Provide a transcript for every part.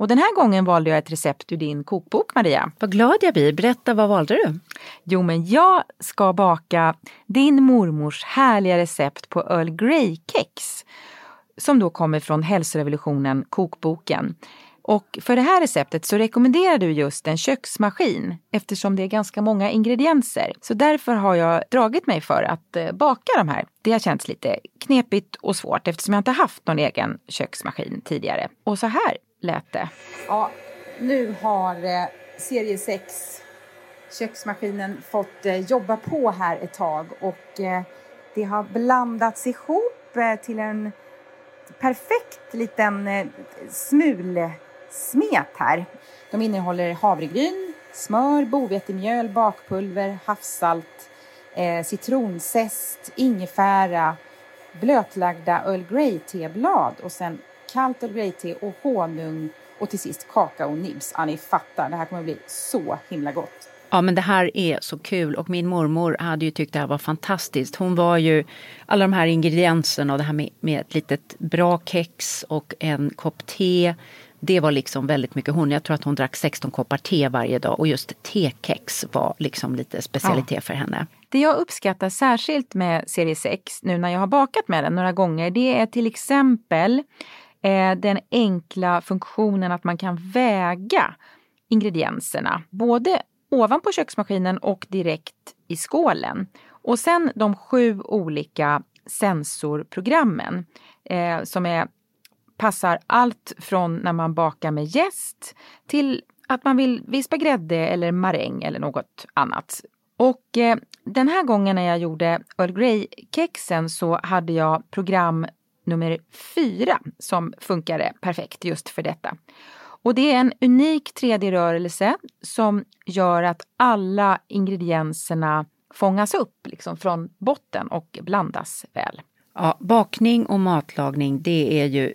Och den här gången valde jag ett recept ur din kokbok, Maria. Vad glad jag blir. Berätta, vad valde du? Jo, men jag ska baka din mormors härliga recept på Earl Grey-kex. Som då kommer från Hälsorevolutionen, kokboken. Och för det här receptet så rekommenderar du just en köksmaskin eftersom det är ganska många ingredienser. Så därför har jag dragit mig för att eh, baka de här. Det har känts lite knepigt och svårt eftersom jag inte haft någon egen köksmaskin tidigare. Och så här lät det. Ja, nu har eh, serie 6 köksmaskinen fått eh, jobba på här ett tag och eh, det har blandats ihop eh, till en perfekt liten eh, smul smulsmet här. De innehåller havregryn, smör, bovetemjöl, bakpulver, havssalt, eh, citronzest, ingefära, blötlagda Earl Grey-teblad och sen kallt Earl Grey-te och honung och till sist kakaonibs. Ja, ni fattar, det här kommer att bli så himla gott. Ja, men det här är så kul och min mormor hade ju tyckt det här var fantastiskt. Hon var ju alla de här ingredienserna och det här med, med ett litet bra kex och en kopp te. Det var liksom väldigt mycket hon. Jag tror att hon drack 16 koppar te varje dag och just tekex var liksom lite specialitet ja. för henne. Det jag uppskattar särskilt med serie 6 nu när jag har bakat med den några gånger det är till exempel eh, den enkla funktionen att man kan väga ingredienserna. Både ovanpå köksmaskinen och direkt i skålen. Och sen de sju olika sensorprogrammen eh, som är, passar allt från när man bakar med jäst till att man vill vispa grädde eller maräng eller något annat. Och eh, den här gången när jag gjorde Earl Grey-kexen så hade jag program nummer fyra som funkade perfekt just för detta. Och det är en unik 3D-rörelse som gör att alla ingredienserna fångas upp liksom från botten och blandas väl. Ja, bakning och matlagning det är ju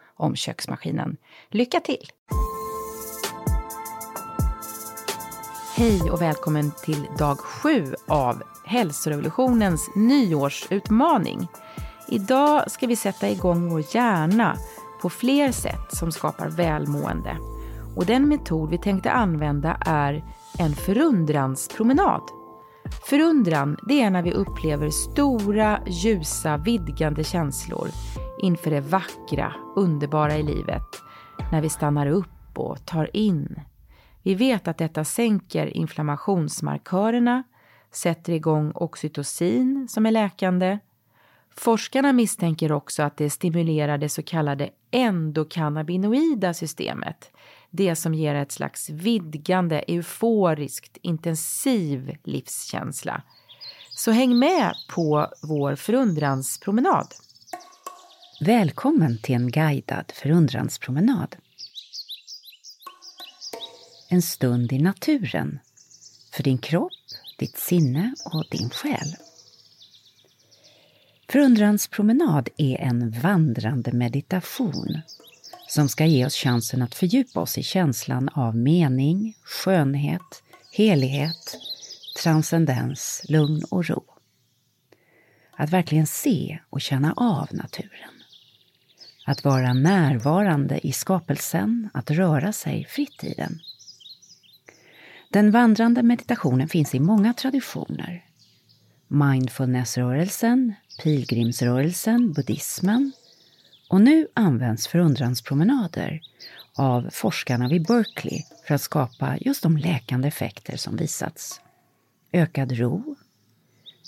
om köksmaskinen. Lycka till! Hej och välkommen till dag sju av hälsorevolutionens nyårsutmaning. Idag ska vi sätta igång vår hjärna på fler sätt som skapar välmående. Och den metod vi tänkte använda är en förundranspromenad. Förundran, det är när vi upplever stora, ljusa, vidgande känslor inför det vackra, underbara i livet. När vi stannar upp och tar in. Vi vet att detta sänker inflammationsmarkörerna, sätter igång oxytocin som är läkande. Forskarna misstänker också att det stimulerar det så kallade endokannabinoida systemet, det som ger ett slags vidgande, euforiskt, intensiv livskänsla. Så häng med på vår förundranspromenad. Välkommen till en guidad förundranspromenad. En stund i naturen för din kropp, ditt sinne och din själ. Förundranspromenad är en vandrande meditation som ska ge oss chansen att fördjupa oss i känslan av mening, skönhet, helighet, transcendens, lugn och ro. Att verkligen se och känna av naturen. Att vara närvarande i skapelsen, att röra sig fritt i den. Den vandrande meditationen finns i många traditioner. Mindfulnessrörelsen, pilgrimsrörelsen, buddhismen och nu används förundranspromenader av forskarna vid Berkeley för att skapa just de läkande effekter som visats. Ökad ro,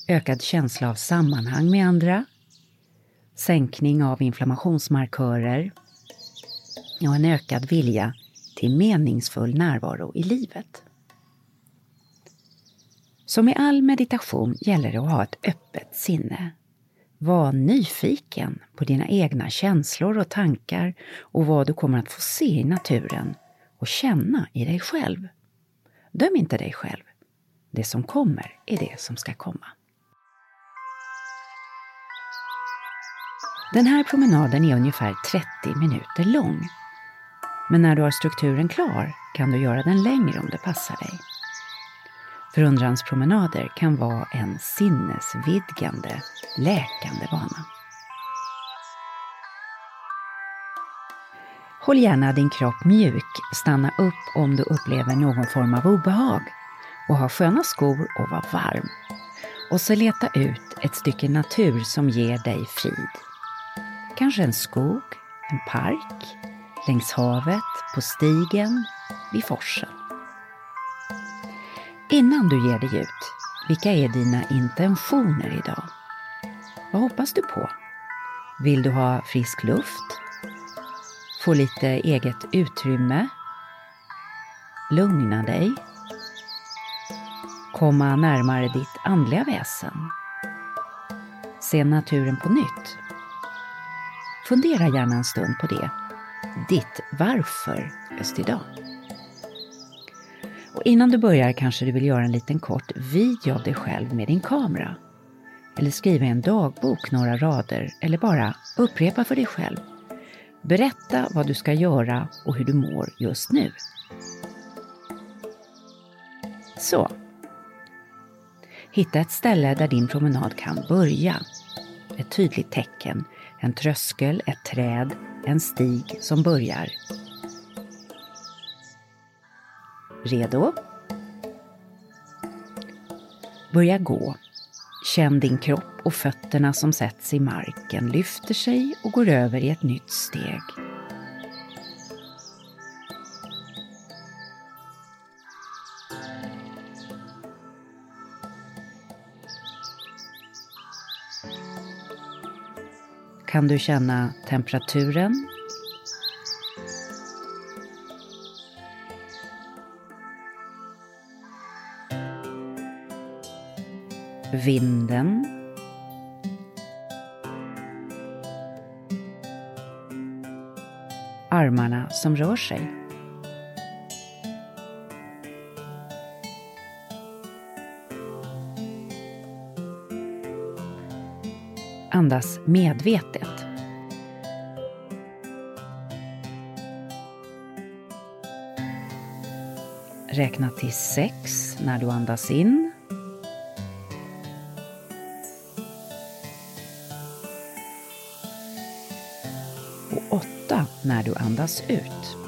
ökad känsla av sammanhang med andra, sänkning av inflammationsmarkörer och en ökad vilja till meningsfull närvaro i livet. Som i all meditation gäller det att ha ett öppet sinne. Var nyfiken på dina egna känslor och tankar och vad du kommer att få se i naturen och känna i dig själv. Döm inte dig själv. Det som kommer är det som ska komma. Den här promenaden är ungefär 30 minuter lång. Men när du har strukturen klar kan du göra den längre om det passar dig. Förundranspromenader kan vara en sinnesvidgande, läkande vana. Håll gärna din kropp mjuk, stanna upp om du upplever någon form av obehag och ha sköna skor och var varm. Och så leta ut ett stycke natur som ger dig frid. Kanske en skog, en park, längs havet, på stigen, vid forsen. Innan du ger dig ut, vilka är dina intentioner idag? Vad hoppas du på? Vill du ha frisk luft? Få lite eget utrymme? Lugna dig? Komma närmare ditt andliga väsen? Se naturen på nytt? Fundera gärna en stund på det. Ditt varför just idag. Och innan du börjar kanske du vill göra en liten kort video av dig själv med din kamera. Eller skriva i en dagbok några rader eller bara upprepa för dig själv. Berätta vad du ska göra och hur du mår just nu. Så. Hitta ett ställe där din promenad kan börja. Ett tydligt tecken, en tröskel, ett träd, en stig som börjar Redo? Börja gå. Känn din kropp och fötterna som sätts i marken lyfter sig och går över i ett nytt steg. Kan du känna temperaturen vinden. Armarna som rör sig. Andas medvetet. Räkna till sex när du andas in. när du andas ut.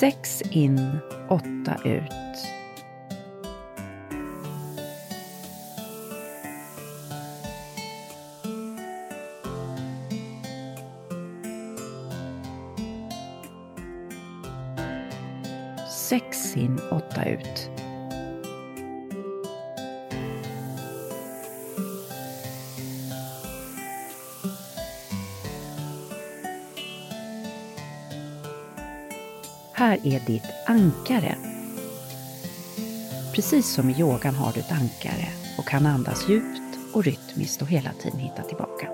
Sex in, åtta ut. Ditt ankare. Precis som i yogan har du ett ankare och kan andas djupt och rytmiskt och hela tiden hitta tillbaka.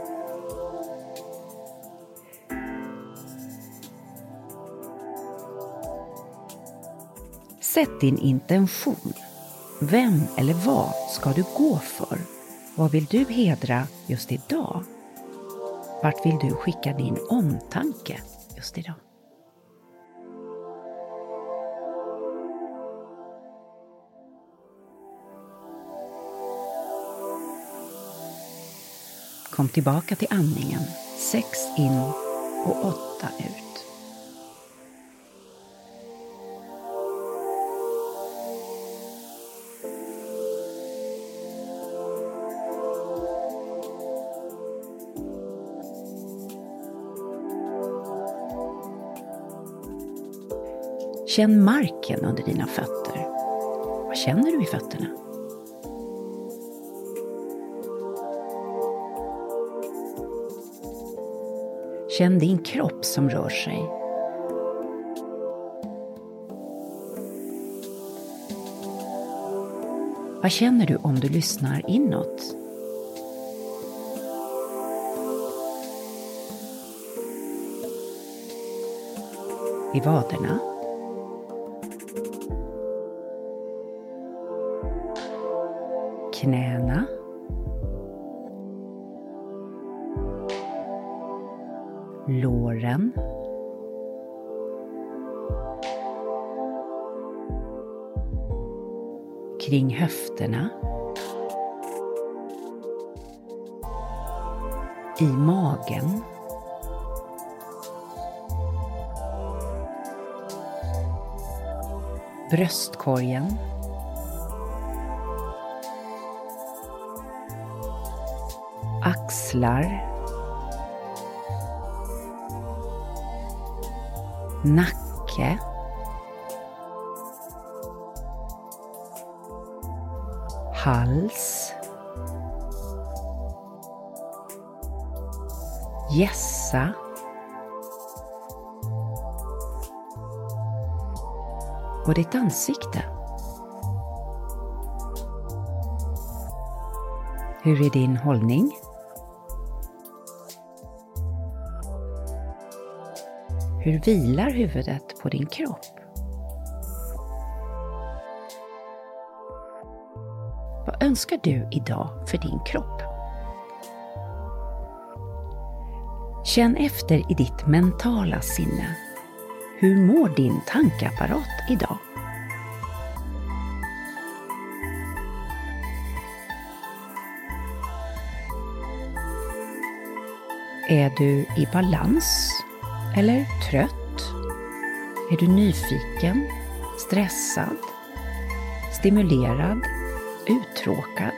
Sätt din intention. Vem eller vad ska du gå för? Vad vill du hedra just idag? Vart vill du skicka din omtanke just idag? Kom tillbaka till andningen. Sex in och åtta ut. Känn marken under dina fötter. Vad känner du i fötterna? Känn din kropp som rör sig. Vad känner du om du lyssnar inåt? I vaderna? Knäna? Låren. Kring höfterna. I magen. Bröstkorgen. Axlar. Nacke. Hals. Gässa. Och ditt ansikte. Hur är din hållning? Hur vilar huvudet på din kropp? Vad önskar du idag för din kropp? Känn efter i ditt mentala sinne. Hur mår din tankeapparat idag? Är du i balans eller trött? Är du nyfiken, stressad, stimulerad, uttråkad?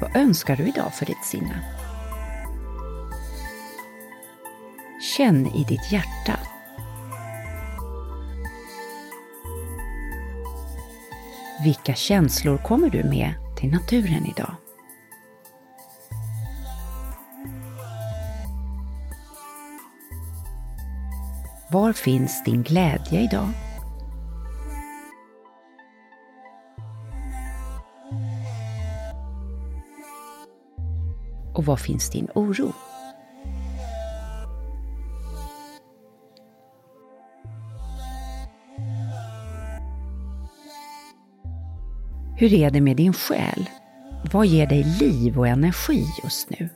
Vad önskar du idag för ditt sinne? Känn i ditt hjärta. Vilka känslor kommer du med till naturen idag? Var finns din glädje idag? Och var finns din oro? Hur är det med din själ? Vad ger dig liv och energi just nu?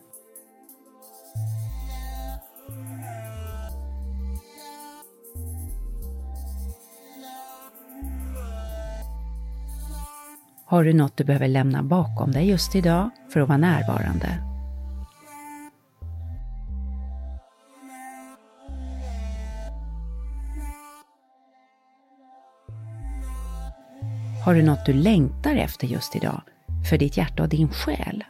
Har du något du behöver lämna bakom dig just idag för att vara närvarande? Har du något du längtar efter just idag för ditt hjärta och din själ?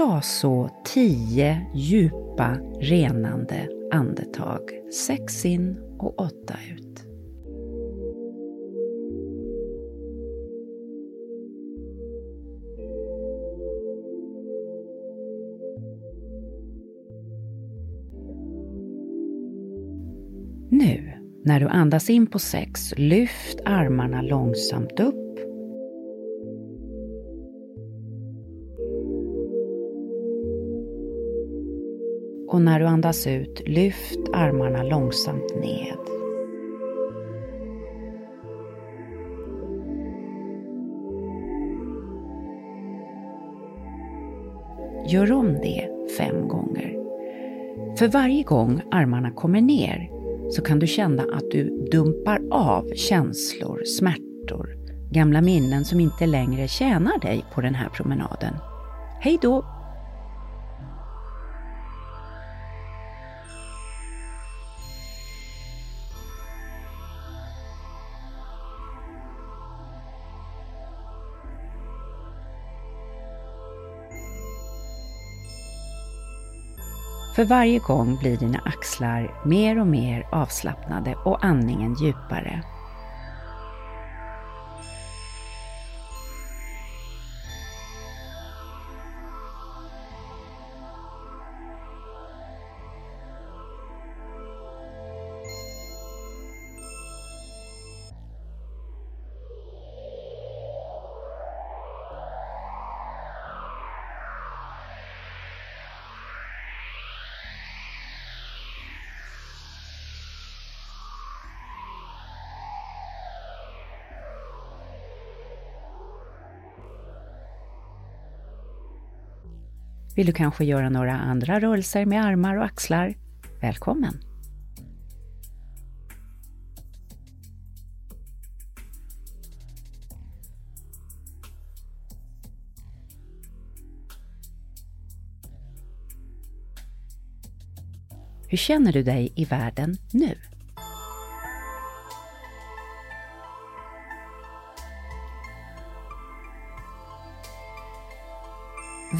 Ta så tio djupa, renande andetag. Sex in och åtta ut. Nu, när du andas in på sex, lyft armarna långsamt upp och när du andas ut, lyft armarna långsamt ned. Gör om det fem gånger. För varje gång armarna kommer ner så kan du känna att du dumpar av känslor, smärtor, gamla minnen som inte längre tjänar dig på den här promenaden. Hej då! För varje gång blir dina axlar mer och mer avslappnade och andningen djupare. Vill du kanske göra några andra rörelser med armar och axlar? Välkommen! Hur känner du dig i världen nu?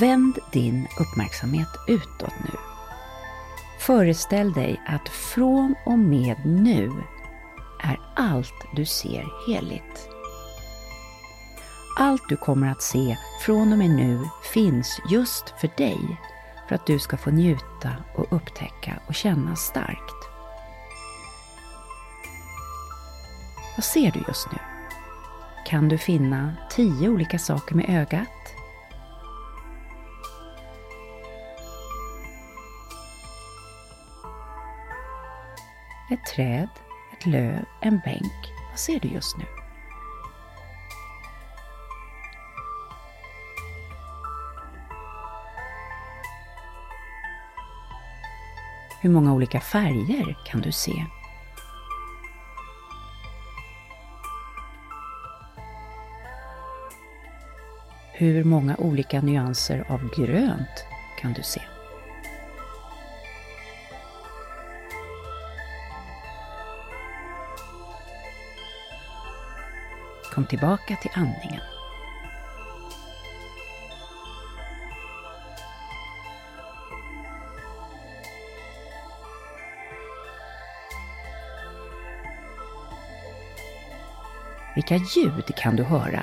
Vänd din uppmärksamhet utåt nu. Föreställ dig att från och med nu är allt du ser heligt. Allt du kommer att se från och med nu finns just för dig, för att du ska få njuta och upptäcka och känna starkt. Vad ser du just nu? Kan du finna tio olika saker med ögat? Ett träd, ett löv, en bänk. Vad ser du just nu? Hur många olika färger kan du se? Hur många olika nyanser av grönt kan du se? Kom tillbaka till andningen. Vilka ljud kan du höra?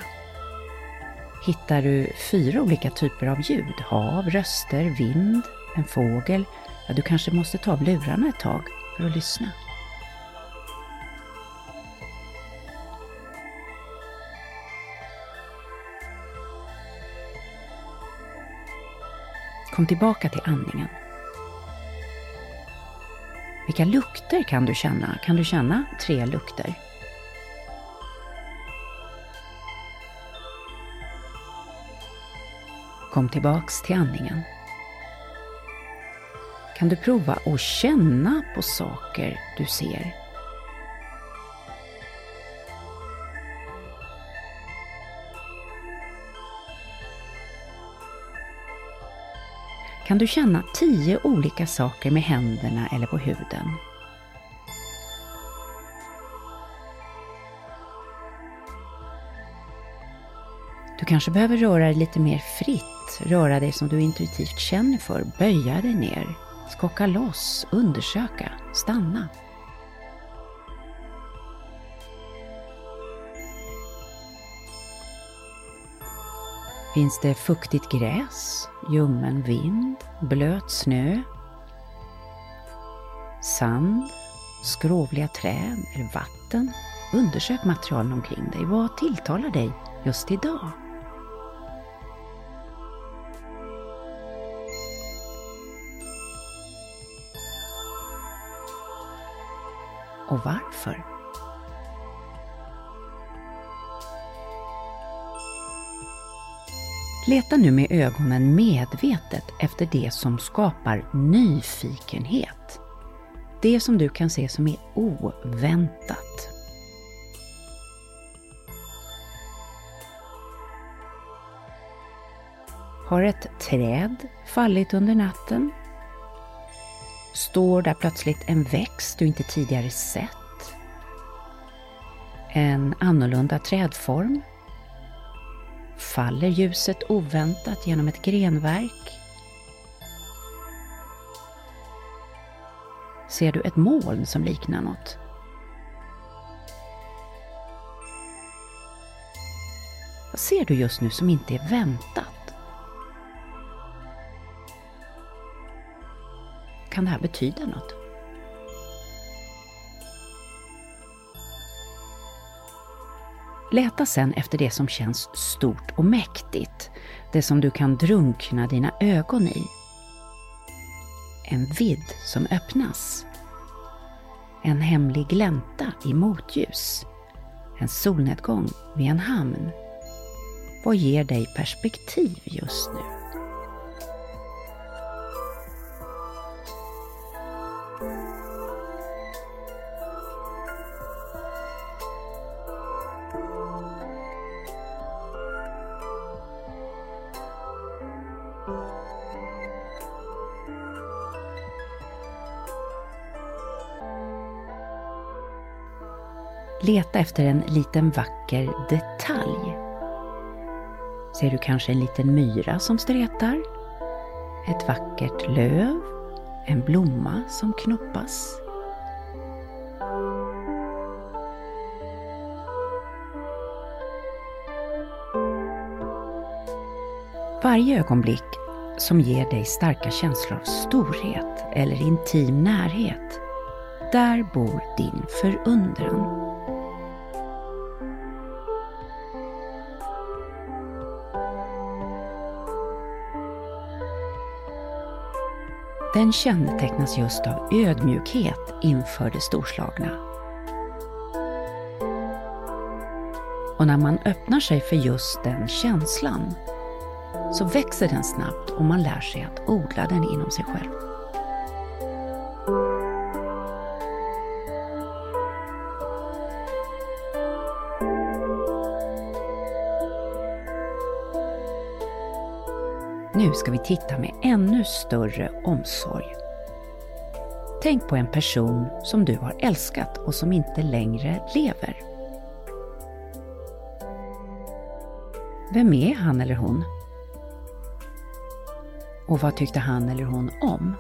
Hittar du fyra olika typer av ljud? Hav, röster, vind, en fågel? Ja, du kanske måste ta av lurarna ett tag för att lyssna. Kom tillbaka till andningen. Vilka lukter kan du känna? Kan du känna tre lukter? Kom tillbaks till andningen. kan du prova att känna på saker du ser. Kan du känna tio olika saker med händerna eller på huden? Du kanske behöver röra dig lite mer fritt, röra dig som du intuitivt känner för, böja dig ner, skocka loss, undersöka, stanna. Finns det fuktigt gräs, ljummen vind, blöt snö, sand, skrovliga träd eller vatten? Undersök materialen omkring dig. Vad tilltalar dig just idag? Och varför? Leta nu med ögonen medvetet efter det som skapar nyfikenhet. Det som du kan se som är oväntat. Har ett träd fallit under natten? Står där plötsligt en växt du inte tidigare sett? En annorlunda trädform? Faller ljuset oväntat genom ett grenverk? Ser du ett moln som liknar något? Vad ser du just nu som inte är väntat? Kan det här betyda något? Leta sen efter det som känns stort och mäktigt, det som du kan drunkna dina ögon i. En vidd som öppnas. En hemlig glänta i motljus. En solnedgång vid en hamn. Vad ger dig perspektiv just nu? Leta efter en liten vacker detalj. Ser du kanske en liten myra som stretar? Ett vackert löv? En blomma som knoppas? Varje ögonblick som ger dig starka känslor av storhet eller intim närhet, där bor din förundran. Den kännetecknas just av ödmjukhet inför det storslagna. Och när man öppnar sig för just den känslan så växer den snabbt och man lär sig att odla den inom sig själv. Nu ska vi titta med ännu större omsorg. Tänk på en person som du har älskat och som inte längre lever. Vem är han eller hon? Och vad tyckte han eller hon om?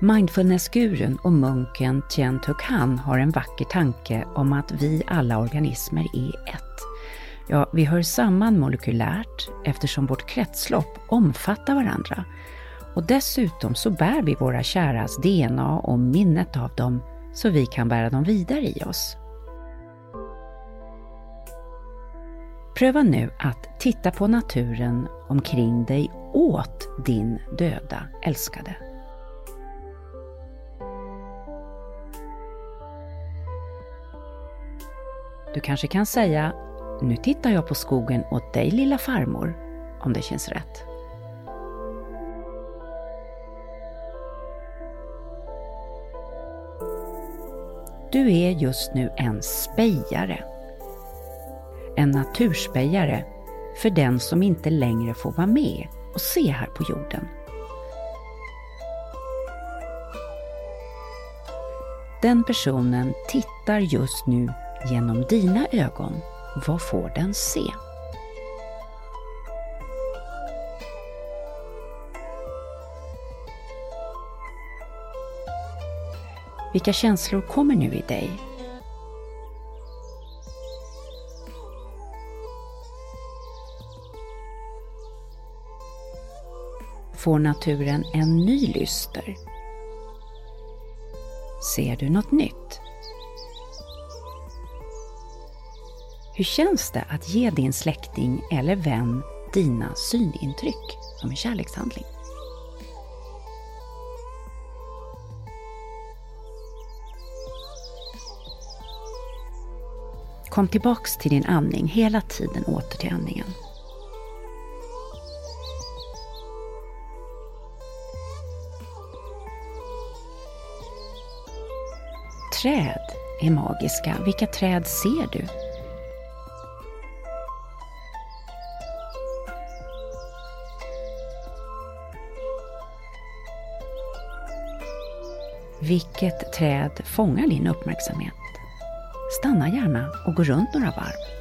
Mindfulnessgurun och munken Tien Tuk Han har en vacker tanke om att vi alla organismer är ett. Ja, vi hör samman molekylärt eftersom vårt kretslopp omfattar varandra. Och dessutom så bär vi våra käras DNA och minnet av dem så vi kan bära dem vidare i oss. Pröva nu att titta på naturen omkring dig åt din döda älskade. Du kanske kan säga nu tittar jag på skogen åt dig lilla farmor. om det känns rätt. Du är just nu en spejare. En naturspejare för den som inte längre får vara med och se här på jorden. Den personen tittar just nu genom dina ögon. Vad får den se? Vilka känslor kommer nu i dig? Får naturen en ny lyster? Ser du något nytt? Hur känns det att ge din släkting eller vän dina synintryck som en kärlekshandling? Kom tillbaks till din andning, hela tiden åter till andningen. Träd är magiska. Vilka träd ser du? Vilket träd fångar din uppmärksamhet? Stanna gärna och gå runt några varv.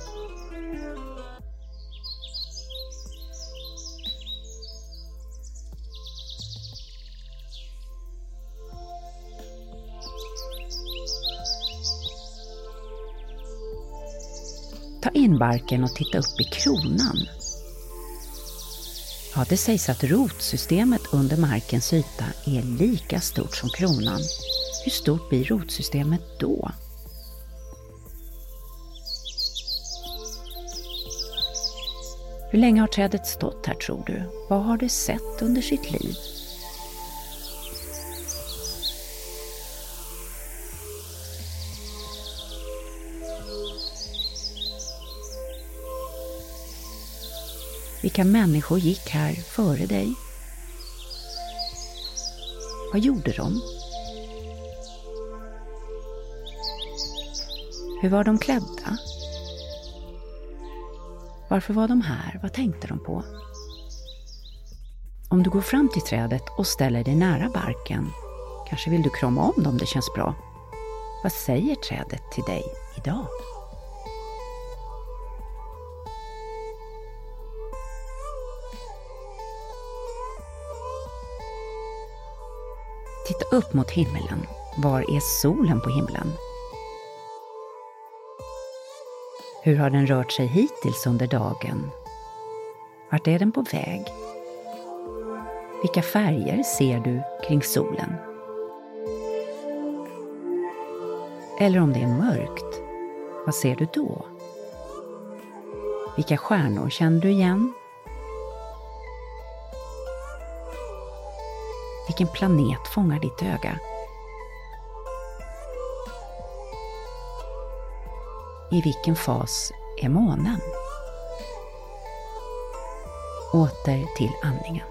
Ta in barken och titta upp i kronan. Ja, det sägs att rotsystemet under markens yta är lika stort som kronan. Hur stort blir rotsystemet då? Hur länge har trädet stått här tror du? Vad har det sett under sitt liv? Vilka människor gick här före dig? Vad gjorde de? Hur var de klädda? Varför var de här? Vad tänkte de på? Om du går fram till trädet och ställer dig nära barken, kanske vill du krama om dem det känns bra. Vad säger trädet till dig idag? Titta upp mot himlen. Var är solen på himlen? Hur har den rört sig hittills under dagen? Vart är den på väg? Vilka färger ser du kring solen? Eller om det är mörkt, vad ser du då? Vilka stjärnor känner du igen? Vilken planet fångar ditt öga? I vilken fas är månen? Åter till andningen.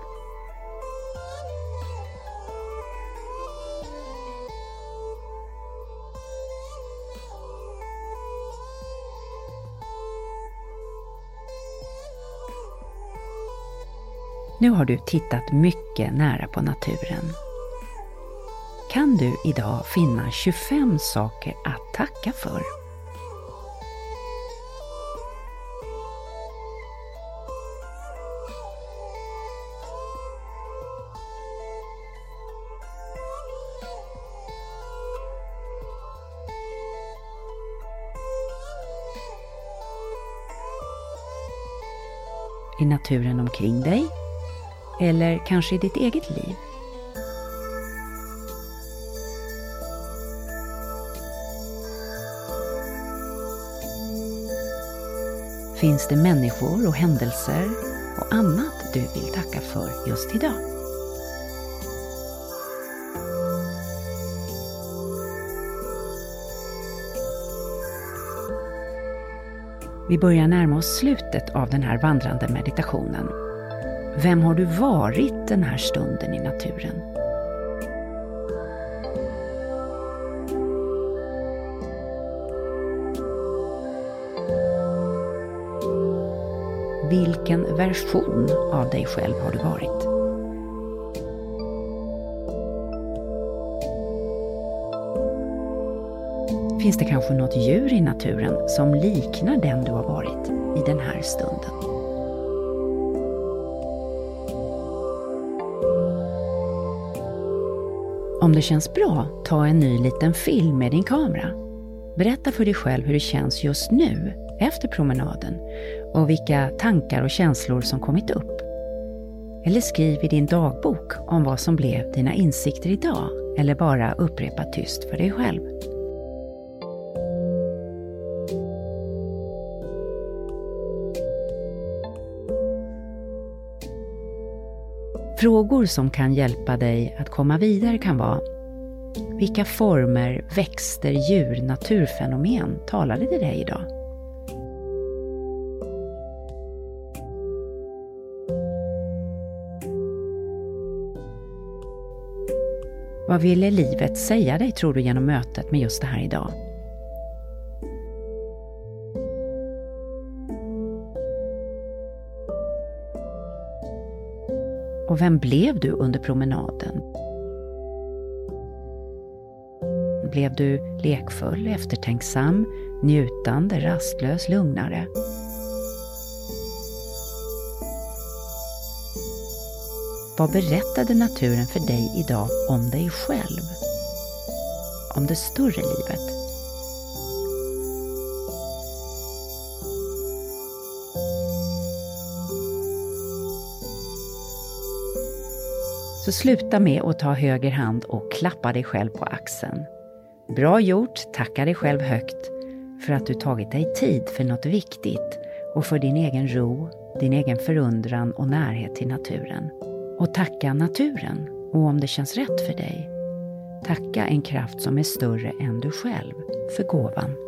Nu har du tittat mycket nära på naturen. Kan du idag finna 25 saker att tacka för? i naturen omkring dig eller kanske i ditt eget liv. Finns det människor och händelser och annat du vill tacka för just idag? Vi börjar närma oss slutet av den här vandrande meditationen vem har du varit den här stunden i naturen? Vilken version av dig själv har du varit? Finns det kanske något djur i naturen som liknar den du har varit i den här stunden? Om det känns bra, ta en ny liten film med din kamera. Berätta för dig själv hur det känns just nu, efter promenaden, och vilka tankar och känslor som kommit upp. Eller skriv i din dagbok om vad som blev dina insikter idag, eller bara upprepa tyst för dig själv. Frågor som kan hjälpa dig att komma vidare kan vara Vilka former, växter, djur, naturfenomen talade till dig idag? Vad ville livet säga dig tror du genom mötet med just det här idag? Och vem blev du under promenaden? Blev du lekfull, eftertänksam, njutande, rastlös, lugnare? Vad berättade naturen för dig idag om dig själv? Om det större livet? Så sluta med att ta höger hand och klappa dig själv på axeln. Bra gjort, tacka dig själv högt för att du tagit dig tid för något viktigt och för din egen ro, din egen förundran och närhet till naturen. Och tacka naturen, och om det känns rätt för dig, tacka en kraft som är större än du själv för gåvan